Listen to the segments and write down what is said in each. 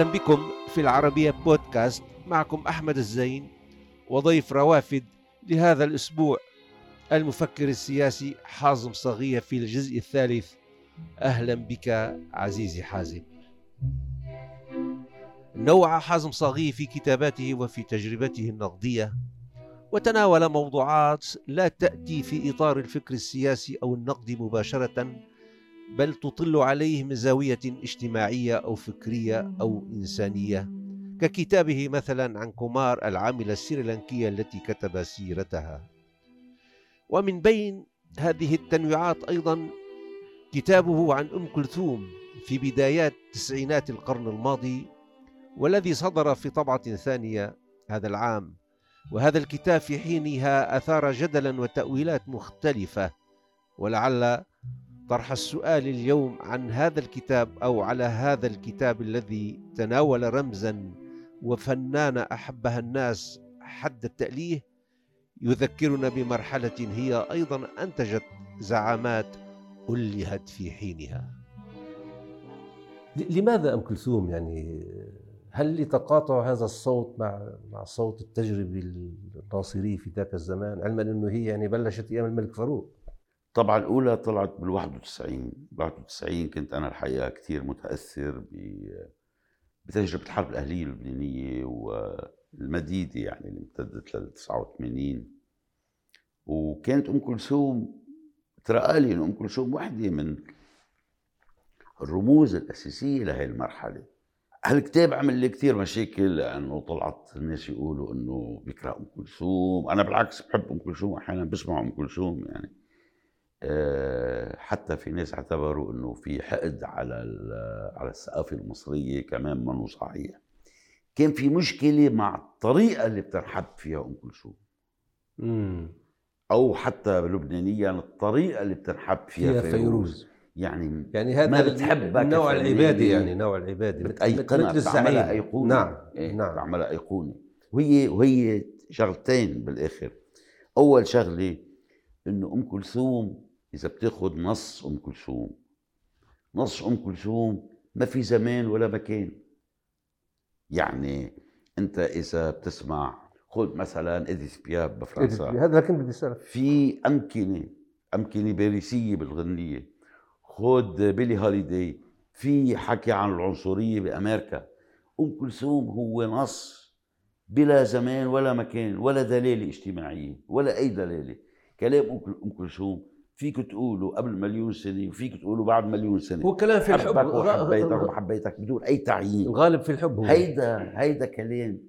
أهلا بكم في العربية بودكاست معكم أحمد الزين وضيف روافد لهذا الأسبوع المفكر السياسي حازم صغية في الجزء الثالث. أهلا بك عزيزي حازم. نوع حازم صغير في كتاباته وفي تجربته النقدية وتناول موضوعات لا تأتي في إطار الفكر السياسي أو النقد مباشرة بل تطل عليه من زاوية اجتماعية أو فكرية أو إنسانية. ككتابه مثلا عن كومار العاملة السريلانكية التي كتب سيرتها. ومن بين هذه التنويعات أيضا كتابه عن أم كلثوم في بدايات تسعينات القرن الماضي والذي صدر في طبعة ثانية هذا العام. وهذا الكتاب في حينها أثار جدلا وتأويلات مختلفة ولعل طرح السؤال اليوم عن هذا الكتاب أو على هذا الكتاب الذي تناول رمزا وفنانه أحبها الناس حد التأليه يذكرنا بمرحلة هي أيضا أنتجت زعامات ألهت في حينها. لماذا أم كلثوم يعني؟ هل لتقاطع هذا الصوت مع مع صوت التجربي الناصري في ذاك الزمان؟ علما إنه هي يعني بلشت أيام الملك فاروق. طبعا الأولى طلعت بال 91 91 كنت أنا الحقيقة كثير متأثر بتجربة الحرب الأهلية اللبنانية والمديدة يعني اللي امتدت لل 89 وكانت أم كلثوم ترى لي أن أم كلثوم وحدة من الرموز الأساسية لهي المرحلة. هالكتاب عمل لي كثير مشاكل لأنه طلعت الناس يقولوا إنه بيكره أم كلثوم، أنا بالعكس بحب أم كلثوم أحيانا بسمع أم كلثوم يعني. حتى في ناس اعتبروا إنه في حقد على على الثقافة المصرية كمان منه صحيح. كان في مشكلة مع الطريقة اللي بتنحب فيها أم كلثوم. أو حتى لبنانيا الطريقة اللي بتنحب فيها, فيها فيروز. يعني يعني هذا ما بتحبها النوع العبادي يعني نوع العبادي بتأيقنها بتعملها أيقونة. نعم إيه نعم. بتعملها أيقونة. وهي وهي شغلتين بالآخر. أول شغلة إنه أم كلثوم إذا بتاخذ نص أم كلثوم نص أم كلثوم ما في زمان ولا مكان. يعني أنت إذا بتسمع خذ مثلا إديث بياف بفرنسا. هذا كنت بدي أسألك. في أمكنة أمكنة باريسية بالغنية. خذ بيلي هوليداي في حكي عن العنصرية بأمريكا. أم كلثوم هو نص بلا زمان ولا مكان ولا دلالة اجتماعية ولا أي دلالة. كلام أم كلثوم فيك تقوله قبل مليون سنة وفيك تقوله بعد مليون سنة. هو كلام في الحب. وحبيتك وحبيتك بدون أي تعيين. الغالب في الحب هو هيدا هيدا كلام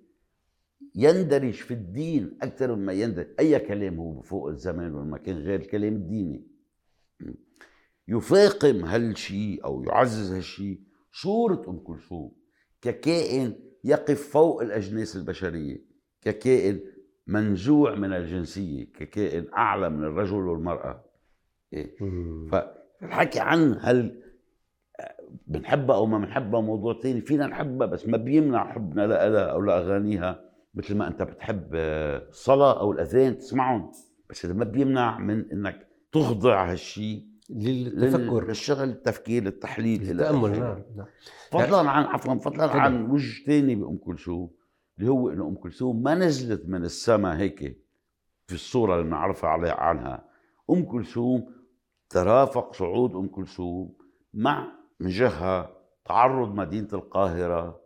يندرج في الدين أكثر مما يندرج. أي كلام هو فوق الزمان والمكان غير الكلام الديني يفاقم هالشيء أو يعزز هالشيء صورة أم كلثوم ككائن يقف فوق الأجناس البشرية ككائن منزوع من الجنسية ككائن أعلى من الرجل والمرأة؟ فالحكي عن هل بنحبها أو ما بنحبها موضوع ثاني فينا نحبها بس ما بيمنع حبنا لها أو لاغانيها مثل ما أنت بتحب الصلاة أو الأذان تسمعهم. بس هذا ما بيمنع من إنك تخضع هالشيء للتفكر. للشغل التفكير للتحليل للتأمل نعم نعم. فضلا عن عفوا فضلا عن وجه ثاني بأم كلثوم اللي هو إنه أم كلثوم ما نزلت من السماء هيك في الصورة اللي بنعرفها عنها. أم كلثوم ترافق صعود أم كلثوم مع من جهه تعرض مدينة القاهرة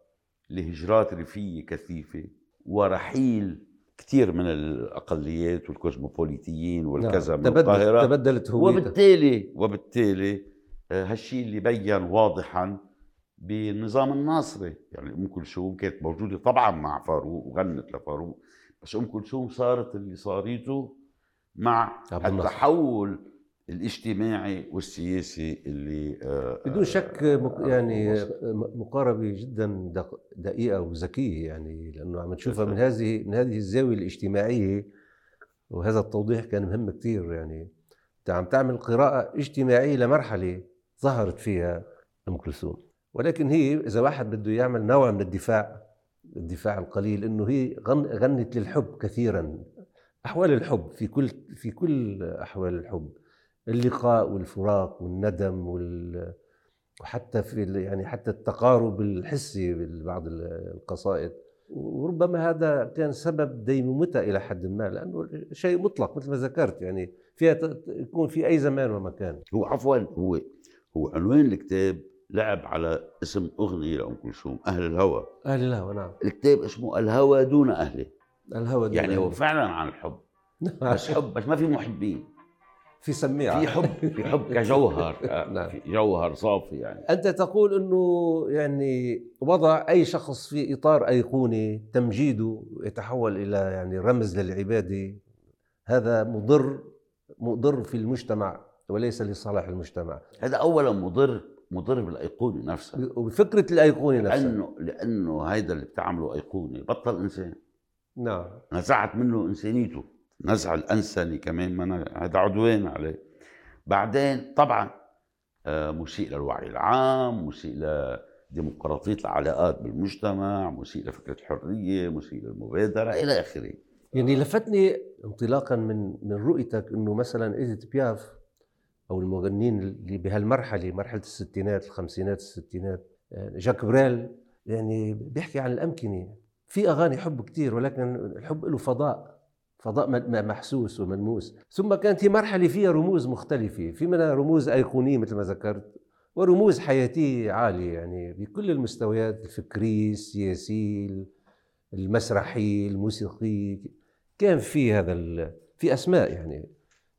لهجرات ريفية كثيفة ورحيل كثير من الأقليات والكوزموبوليتيين والكذا نعم. من القاهرة. تبدلت هويتها. وبالتالي وبالتالي آه، هالشيء اللي بين واضحا بالنظام الناصري. يعني أم كلثوم كانت موجودة طبعا مع فاروق وغنت لفاروق بس أم كلثوم صارت اللي صارته مع التحول الاجتماعي والسياسي اللي آه، بدون شك آه، يعني مقاربه جدا دقيقة وذكية يعني لأنه عم نشوفها من هذه من هذه الزاوية الاجتماعية وهذا التوضيح كان مهم كثير يعني. أنت عم تعمل قراءة اجتماعية لمرحلة ظهرت فيها أم كلثوم. ولكن هي إذا واحد بده يعمل نوع من الدفاع الدفاع القليل إنه هي غنت للحب كثيرا أحوال الحب في كل في كل أحوال الحب. اللقاء والفراق والندم وال وحتى في يعني حتى التقارب الحسي ببعض القصائد. وربما هذا كان سبب ديمومتها إلى حد ما لأنه شيء مطلق مثل ما ذكرت يعني فيها يكون في أي زمان ومكان هو عفوا هو هو عنوان الكتاب لعب على اسم أغنية لأم كلثوم أهل الهوى. أهل الهوى نعم. الكتاب اسمه الهوى دون أهله. الهوى دون يعني هو أهله. فعلا عن الحب. بس حب بس ما في محبين. في سميعة. في حب في حب كجوهر نعم. في جوهر صافي يعني. أنت تقول إنه يعني وضع أي شخص في إطار أيقوني تمجيده يتحول إلى يعني رمز للعباده هذا مضر مضر في المجتمع وليس لصالح المجتمع. هذا اولا مضر مضر بالايقونه نفسها وبفكره الايقونه نفسها لأنه لأنه هيدا اللي بتعمله ايقونه بطل إنسان. نعم. نزعت منه إنسانيته. نزع الانسني كمان ما هذا عدوان عليه بعدين طبعا آه، مسيء للوعي العام مسيء لديمقراطية العلاقات بالمجتمع مسيء لفكرة الحرية مسيء للمبادرة إلى آخره. يعني لفتني انطلاقا من من رؤيتك إنه مثلا ايديث بياف أو المغنيين اللي بهالمرحلة مرحلة الستينات الخمسينات الستينات يعني جاك بريل يعني بيحكي عن الأمكنة. في أغاني حب كتير ولكن الحب له فضاء. فضاء محسوس وملموس. ثم كانت هي مرحلة فيها رموز مختلفة. في منها رموز أيقونية مثل ما ذكرت ورموز حياتية عالية يعني بكل المستويات الفكريه السياسيه المسرحي الموسيقي. كان في هذا. في أسماء يعني.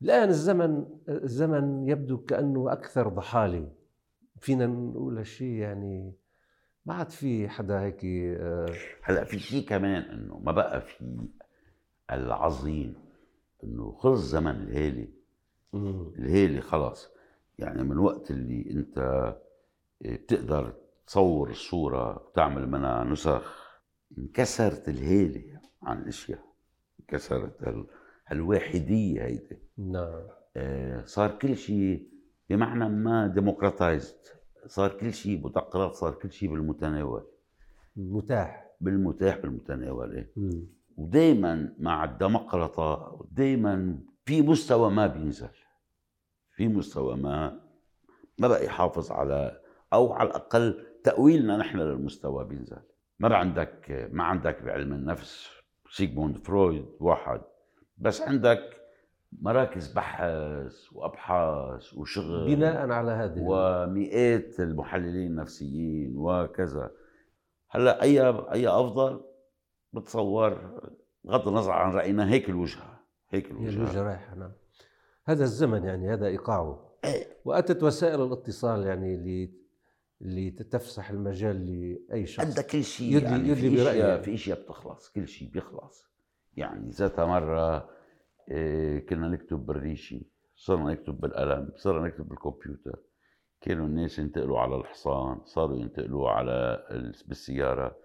الآن الزمن الزمن يبدو كأنه أكثر ضحالة. فينا نقول هالشيء يعني ما عاد في حدا هيك آه، هلأ في شيء كمان إنه ما بقى في العظيم. إنه خلص زمن الهيلي. مم. الهيلي خلاص. يعني من وقت اللي أنت بتقدر تصور الصورة وتعمل منها نسخ انكسرت الهيلة عن الاشياء انكسرت ال- الواحدية هيدي. نعم. آه، صار كل شيء بمعنى ما ديموقراطايزد صار كل شيء مدقرات صار كل شيء بالمتناول. متاح. بالمتاح بالمتناول إيه. مم. ودائما مع الديمقراطة دائما في مستوى ما بينزل. في مستوى ما ما بقى يحافظ على أو على الأقل تأويلنا نحن للمستوى بينزل. ما بقى عندك ما عندك بعلم النفس سيغموند فرويد واحد. بس عندك مراكز بحث وأبحاث وشغل بناء على هذه ومئات المحللين النفسيين وكذا. هلأ أي أي أفضل؟ بتصور بغض النظر عن رأينا هيك الوجهة هيك هي الوجهة. الوجه رايحة نعم. هذا الزمن يعني هذا إيقاعه. إيه. وأتت وسائل الاتصال يعني اللي اللي تفسح المجال لأي شخص. عندك كل شيء يدلي- يعني يدلي في برأيه. اشياء في إشياء بتخلص كل شيء بيخلص. يعني ذاتها مرة إيه، كنا نكتب بالريشي صرنا نكتب بالقلم صرنا نكتب بالكمبيوتر. كانوا الناس ينتقلوا على الحصان صاروا ينتقلوا على ال- بالسيارة.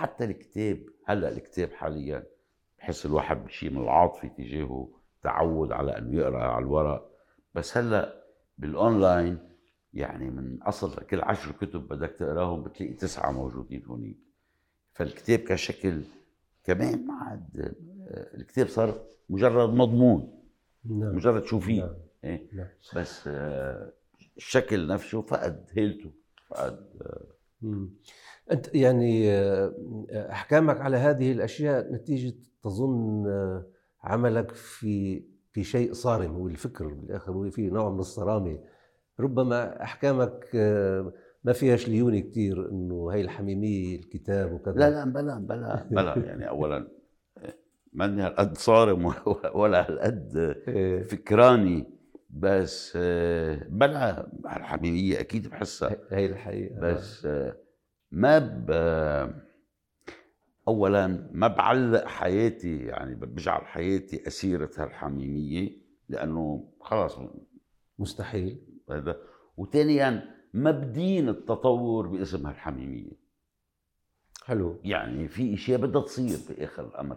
حتى الكتاب هلأ الكتاب حاليا بحس الواحد بشيء من العاطفه تجاهه تعود على انه يقرأ على الورق بس هلأ بالأونلاين يعني من أصل كل عشر كتب بدك تقراهم بتلاقي تسعة موجودين هونيك فالكتاب كشكل كمان ما عاد الكتاب صار مجرد مضمون نعم مجرد شو فيه نعم. إيه؟ نعم. بس آه، الشكل نفسه فقد هيلته فقد مم. أنت يعني آه، أحكامك على هذه الأشياء نتيجة تظن آه، عملك في في شيء صارم هو الفكر بالآخر هو في نوع من الصرامة. ربما أحكامك آه، ما فيهاش ليونة كثير إنه هي الحميمية الكتاب وكذا. لا لا بلا بلا. بلا يعني اولا ماني هالقد صارم ولا هالقد إيه، فكراني بس بلا الحميمية أكيد بحسها. هي الحقيقة. بس آه، ما ب اولا ما بعلق حياتي يعني بجعل حياتي أسيرة هالحميميه لأنه خلاص مستحيل. هذا. وثانيا ما بدين التطور باسم هالحميمية. حلو. يعني في إشياء بدها تصير بآخر الأمر.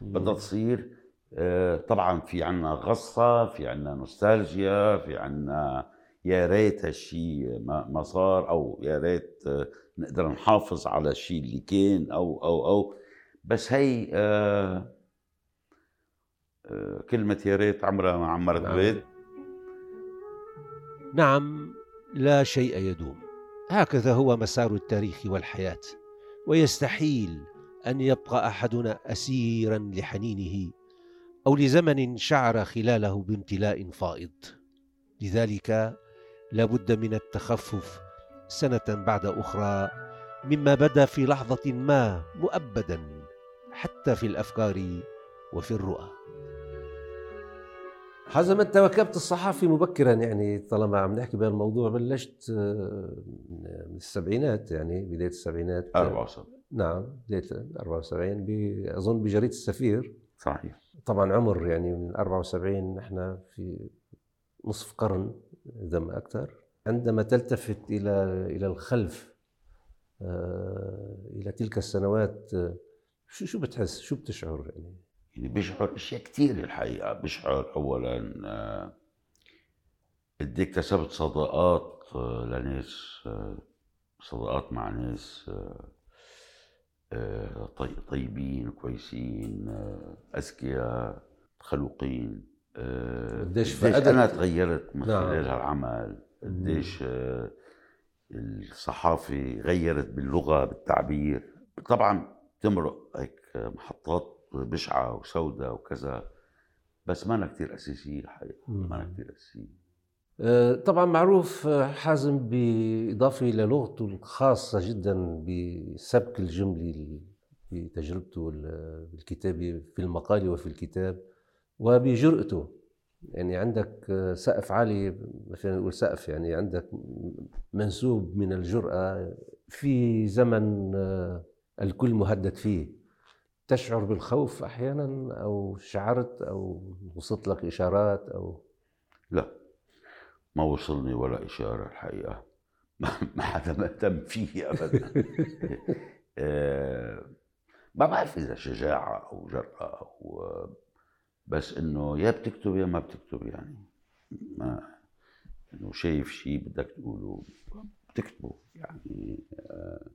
بدها تصير آه، طبعا في عنا غصة في عنا نوستالجيا في عنا يا ريت هالشيء ما صار أو يا ريت آه، نقدر نحافظ على الشيء اللي كان أو أو أو. بس هي آه، آه، كلمة يا ريت عمرها ما عمرت نعم. بيت. نعم لا شيء يدوم. هكذا هو مسار التاريخ والحياة. ويستحيل أن يبقى أحدنا اسيرا لحنينه أو لزمن شعر خلاله بامتلاء فائض. لذلك لا بد من التخفف سنة بعد أخرى مما بدا في لحظة ما مؤبدا حتى في الأفكار وفي الرؤى. حازم أنت واكبت الصحافي مبكرا يعني طالما عم نحكي بهالموضوع بلشت آه، من السبعينات يعني بداية السبعينات. 74 نعم بداية 74 ب- أظن بجريدة السفير. صحيح. طبعا عمر يعني من 74 نحن في نصف قرن. ما أكثر. عندما تلتفت إلى إلى الخلف آه، إلى تلك السنوات آه، شو شو بتحس؟ شو بتشعر يعني؟ يعني بيشعر أشياء كثير الحقيقة. بيشعر اولا آه، قد إيه اكتسبت صداقات لناس صداقات مع ناس طي- طيبين كويسين أذكياء خلوقين قديش أنا تغيرت من نعم. خلال هالعمل قديش آه، الصحافة غيرت باللغة بالتعبير؟ طبعا تمرق هيك محطات بشعة وسوداء وكذا بس ما كثير اساسيه الحقيقة ما كثير اساسيه آه، طبعا معروف آه، حازم بإضافة إلى لغته الخاصة جدا بسبك الجملي بتجربته ال- بالكتابة في المقال وفي الكتاب. وبجرأته. يعني عندك آه، سقف عالي ما فينا نقول سقف يعني عندك منسوب من الجرأة في زمن آه، الكل مهدد فيه. تشعر بالخوف أحيانا أو شعرت أو وصلت لك إشارات أو لا ما وصلني ولا إشارة الحقيقة. ما حدا مهتم فيه ابدا. آه، ما بعرف إذا شجاعة أو جرأة أو بس إنه يا بتكتب يا ما بتكتب يعني. ما إنه شايف شيء بدك تقوله بتكتبه يعني آه،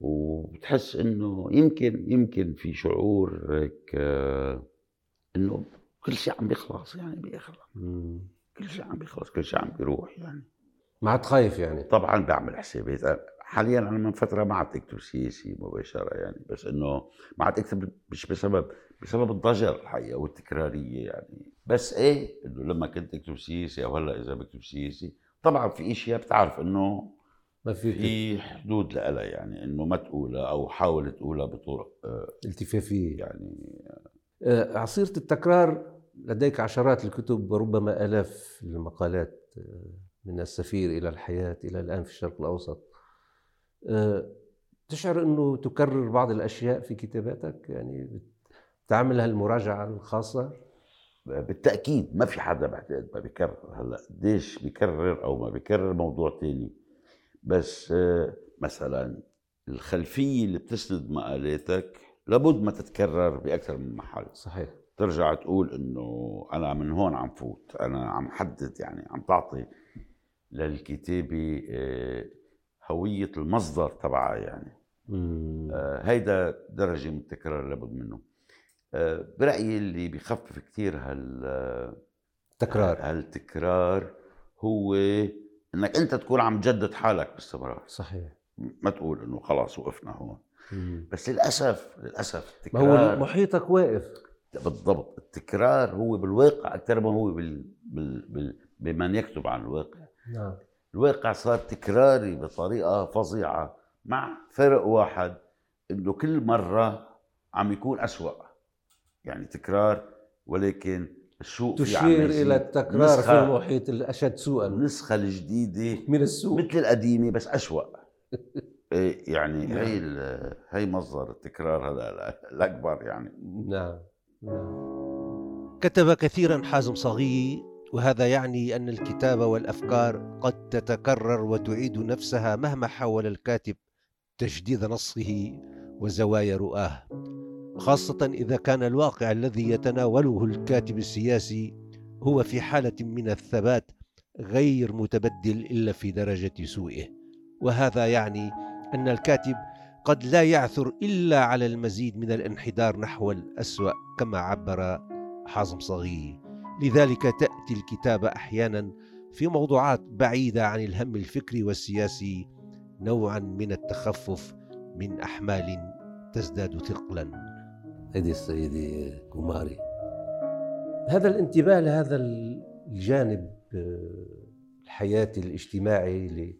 وبتحس إنه يمكن يمكن في شعور هيك آه، إنه كل شيء عم بيخلص يعني مم. كل شيء عم بيخلص كل شيء عم بيروح يعني. ما عاد خايف يعني. طبعا بعمل حسابات حاليا أنا من فترة ما عاد أكتب سياسي مباشرة يعني بس إنه ما عاد أكتب مش بسبب بسبب الضجر الحقيقة والتكراريه يعني. بس إيه إنه لما كنت أكتب سياسي أو هلأ إذا بكتب سياسي طبعا في إشياء بتعرف إنه ما في في حدود لها يعني إنه ما تقولها أو حاول تقولها بطرق آه، التفافية. يعني آه، عصيرة التكرار لديك عشرات الكتب وربما آلاف المقالات آه، من السفير إلى الحياة إلى الآن في الشرق الأوسط. آه، تشعر أنه تكرر بعض الأشياء في كتاباتك؟ يعني تعمل هالمراجعة الخاصة؟ بالتأكيد ما في حدا بعتقد ما بيكرر هلا. قديش بيكرر أو ما بيكرر موضوع تاني؟ بس آه، مثلا الخلفية اللي بتسند مقالاتك لابد ما تتكرر بأكثر من محل. صحيح. ترجع تقول إنه أنا من هون عم فوت أنا عم حدد يعني عم تعطي للكتابة آه، هوية المصدر تبعها يعني. آه، هيدا درجة من التكرار لابد منه. آه، برأيي اللي بخفف كثير هال آه، تكرار. هالتكرار هو إنك أنت تكون عم تجدد حالك باستمرار. صحيح. ما تقول إنه خلاص وقفنا هون. مم. بس للأسف للأسف ما هو التكرار محيطك واقف. بالضبط. التكرار هو بالواقع أكثر ما هو بال... بال... بال... بمن يكتب عن الواقع. نعم. الواقع صار تكراري بطريقة فظيعة مع فرق واحد إنه كل مرة عم يكون أسوأ. يعني تكرار ولكن السوق تشير. إلى التكرار في المحيط الأشد سوءا. النسخة الجديدة من السوء مثل القديمة بس أسوأ. إيه يعني هي ال- هي مصدر التكرار هذا الأكبر يعني. نعم نعم. كتب كثيرا حازم صغير وهذا يعني أن الكتابه والأفكار قد تتكرر وتعيد نفسها مهما حاول الكاتب تجديد نصه وزوايا رؤاه. خاصة إذا كان الواقع الذي يتناوله الكاتب السياسي هو في حالة من الثبات غير متبدل إلا في درجة سوءه وهذا يعني أن الكاتب قد لا يعثر إلا على المزيد من الانحدار نحو الأسوأ كما عبر حازم صغير. لذلك تأتي الكتابه أحيانا في موضوعات بعيدة عن الهم الفكري والسياسي نوعا من التخفف من أحمال تزداد ثقلا. هذه السيدة كوماري هذا الانتباه لهذا الجانب آه، الحياتي الاجتماعي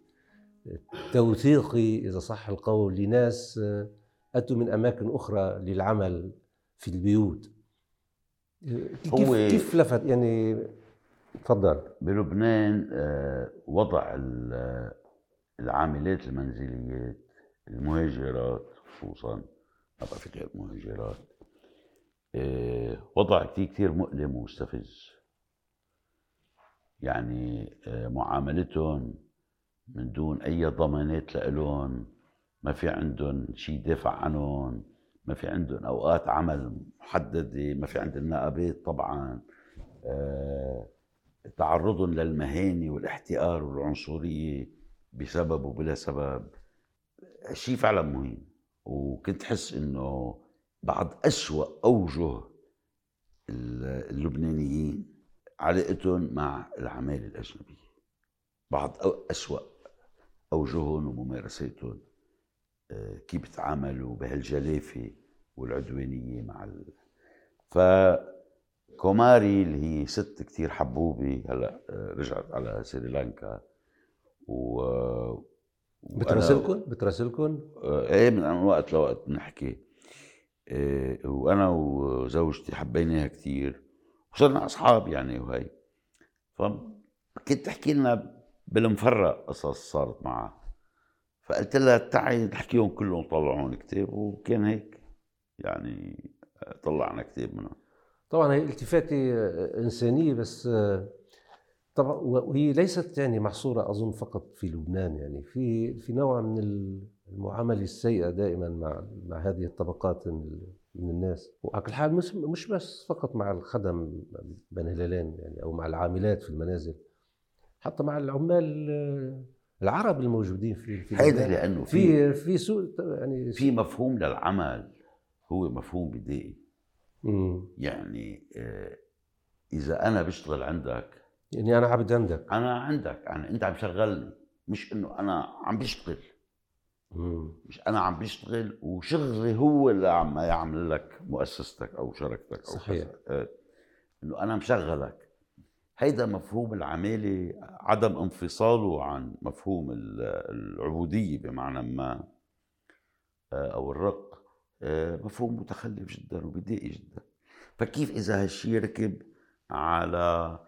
التوثيقي إذا صح القول لناس آه، أتوا من أماكن أخرى للعمل في البيوت. كيف هو كيف لفت؟ يعني تفضل. بلبنان آه، وضع العاملات المنزليات المهاجرات خصوصا ما بعرف غير مهاجرات آه، وضع كثير كثير مؤلم ومستفز. يعني معاملتهم من دون أي ضمانات لهم ما في عندهم شيء دافع عنهم. ما في عندهم أوقات عمل محددة ما في عندهم نقابات طبعا. أه تعرضهم للمهانة والاحتقار والعنصرية بسبب وبلا سبب. شيء فعلا مهم وكنت حس إنه بعض أسوأ أوجه اللبنانيين علاقتهم مع العمالة الأجنبية. بعض أسوأ أوجههم وممارساتهم. آه، كيف بتعاملوا بهالجلافة؟ والعدوانية مع ال... ف كوماري اللي هي ست كتير حبوبة هلا آه، رجعت على سريلانكا. و بتراسلكم بتراسلكم؟ آه، إيه من وقت لوقت بنحكي. إيه وأنا وزوجتي حبيناها كثير وصرنا أصحاب يعني وهي. فكنت تحكي لنا بالمفرق قصص صارت معها. فقلت لها تعي نحكيهم كلهم طلعون كتاب وكان هيك. يعني طلعنا كتاب منهم. طبعا هي التفاتة إنسانية بس طبعا وهي ليست يعني محصورة أظن فقط في لبنان يعني في في نوع من المعاملة السيئة دائما مع مع هذه الطبقات من الناس. وعلى كل حال مش مش بس فقط مع الخدم بين هلالين يعني أو مع العاملات في المنازل حتى مع العمال العرب الموجودين في في هيدا لأنه في في سوق يعني في مفهوم للعمل. هو مفهوم بدائي. يعني آه، إذا أنا بشتغل عندك يعني أنا عبد عندك أنا عندك يعني أنت عم شغلني. مش إنه أنا عم بشتغل. مش أنا عم بشتغل وشغلي هو اللي عم يعمل لك مؤسستك أو شركتك أو صحيح. آه، إنه أنا مشغلك. هيدا مفهوم العمالة عدم انفصاله عن مفهوم العبودية بمعنى ما آه، أو الرق مفهوم متخلف جدا وبدائي جدا. فكيف إذا هالشيء ركب على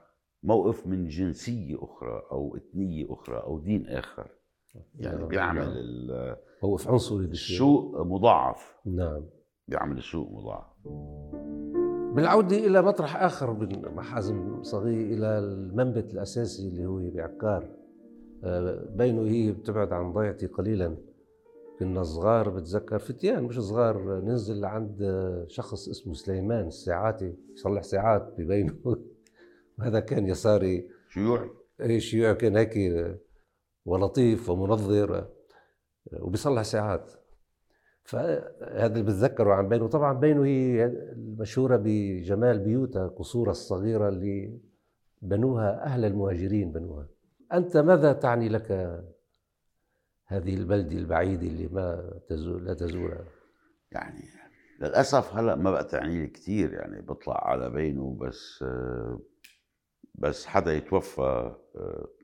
موقف من جنسية أخرى أو إثنية أخرى أو دين آخر؟ يعني نعم، بيعمل نعم. موقف عنصري السوق مضاعف. نعم. بيعمل السوق مضاعف. بالعودة إلى مطرح آخر من حازم صغير إلى المنبت الأساسي اللي هو بعكار. آه، بينه هي بتبعد عن ضيعتي قليلا. كنا صغار بتذكر فتيان مش صغار ننزل عند شخص اسمه سليمان الساعاتي يصلح ساعات ببينه. وهذا كان يساري. شيوعي. اي شيوعي كان هيك ولطيف ومنظر وبيصلح ساعات. فهذا اللي بتذكره عن بينه. طبعا بينه هي المشهورة بجمال بيوتها قصورها الصغيرة اللي بنوها أهل المهاجرين بنوها. أنت ماذا تعني لك هذه البلده البعيده اللي ما تزور لا تزورها. يعني للأسف هلا ما بقى تعني لي كثير يعني بطلع على بينه بس بس حدا يتوفى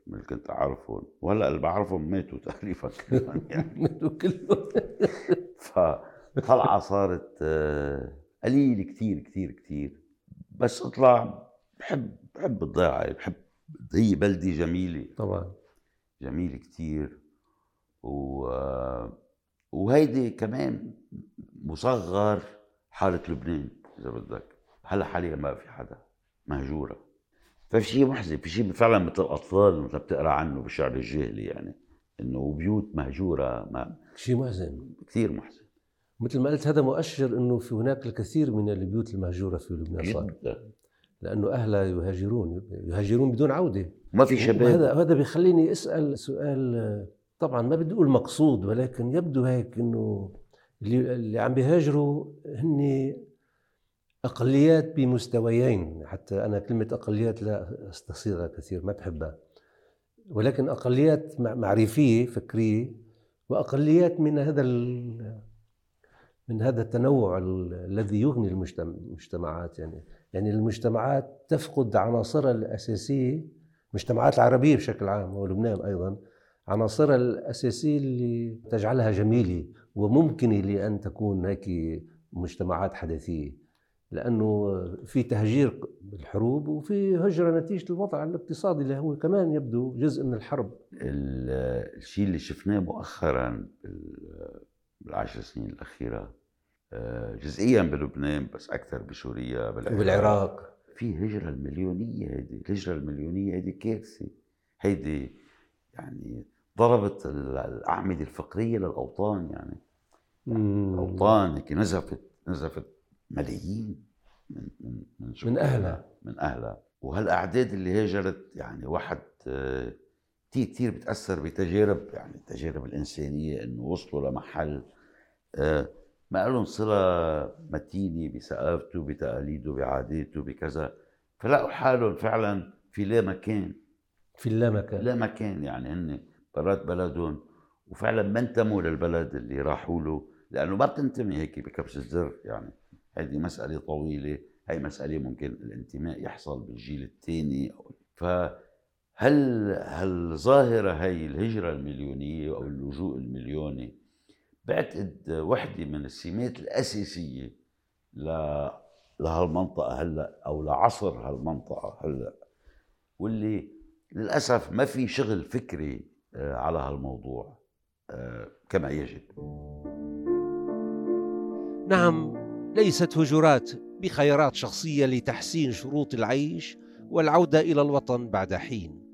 من اللي كنت أعرفهم. وهلا اللي بعرفهم ماتوا تقريبا كلهم يعني. ماتوا كلهم. فطلعه صارت قليل كثير كثير كثير بس أطلع بحب بحب الضيعة بحب هي بلدي جميلة. طبعا. جميلة كثير و وهيدي كمان مصغر حاله لبنان إذا بدك. هلا حاليا ما في حدا مهجورة. ففي شيء محزن في شيء فعلا مثل الأطفال مثل بتقرأ عنه بالشعر الجاهلي يعني إنه بيوت مهجورة ما شيء محزن. كثير محزن. مثل ما قلت هذا مؤشر إنه في هناك الكثير من البيوت المهجورة في لبنان صار. لأنه أهلها يهاجرون يهاجرون بدون عودة. ما في شباب. هذا هذا بيخليني أسأل سؤال طبعا ما بدي أقول مقصود ولكن يبدو هيك إنه اللي, اللي عم بيهاجروا هن أقليات بمستويين. حتى أنا كلمة أقليات لا أستصيغها كثير ما بحبها. ولكن أقليات معرفية فكرية وأقليات من هذا من هذا التنوع الذي يغني المجتمعات. يعني يعني المجتمعات تفقد عناصرها الأساسية المجتمعات العربية بشكل عام ولبنان أيضا عناصرها الأساسية اللي تجعلها جميلة وممكنة لأن تكون هيك مجتمعات حداثية. لأنه في تهجير بالحروب وفي هجرة نتيجة الوضع الاقتصادي اللي هو كمان يبدو جزء من الحرب. الشيء اللي شفناه مؤخرا بالعشر سنين الأخيرة آه، جزئيا بلبنان بس أكثر بسوريا بالعراق, بالعراق. في هجرة المليونية هيدي الهجرة المليونية هيدي كارثة. هيدي يعني ضربت الأعمدة الفقرية للأوطان يعني الاوطان هيك نزفت نزفت ملايين من من من, من أهلها. من أهلها. وهالأعداد اللي هاجرت يعني واحد آه، كثير كثير بتأثر بتجارب يعني التجارب الإنسانية إنه وصلوا لمحل آه، ما لهم صلة متينة بثقافته بتقاليده بعاداته بكذا. فلقوا حالهم فعلا في لا مكان. في لا مكان. لا مكان يعني هن برات بلدهم وفعلا ما انتموا للبلد اللي راحوا له لأنه ما بتنتمي هيك بكبس الزر يعني هذه مسألة طويلة هي مسألة ممكن الانتماء يحصل بالجيل الثاني. فهل هالظاهرة هي الهجرة المليونية أو اللجوء المليوني بعتقد وحدة من السمات الأساسية ل لهالمنطقة هلأ أو لعصر هالمنطقة هلأ واللي للأسف ما في شغل فكري على هالموضوع آه، كما يجب. نعم ليست هجرات بخيارات شخصية لتحسين شروط العيش والعودة إلى الوطن بعد حين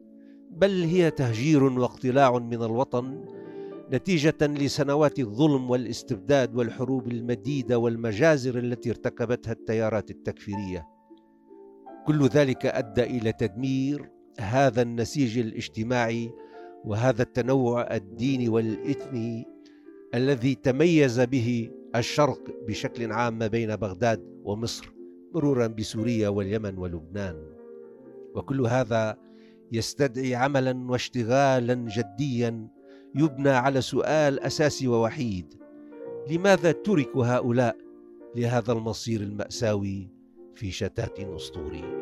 بل هي تهجير واقتلاع من الوطن نتيجة لسنوات الظلم والاستبداد والحروب المديدة والمجازر التي ارتكبتها التيارات التكفيرية. كل ذلك أدى إلى تدمير هذا النسيج الاجتماعي وهذا التنوع الديني والاثني الذي تميز به الشرق بشكل عام ما بين بغداد ومصر مرورا بسوريا واليمن ولبنان. وكل هذا يستدعي عملا واشتغالا جديا يبنى على سؤال أساسي ووحيد لماذا ترك هؤلاء لهذا المصير المأساوي في شتات اسطوري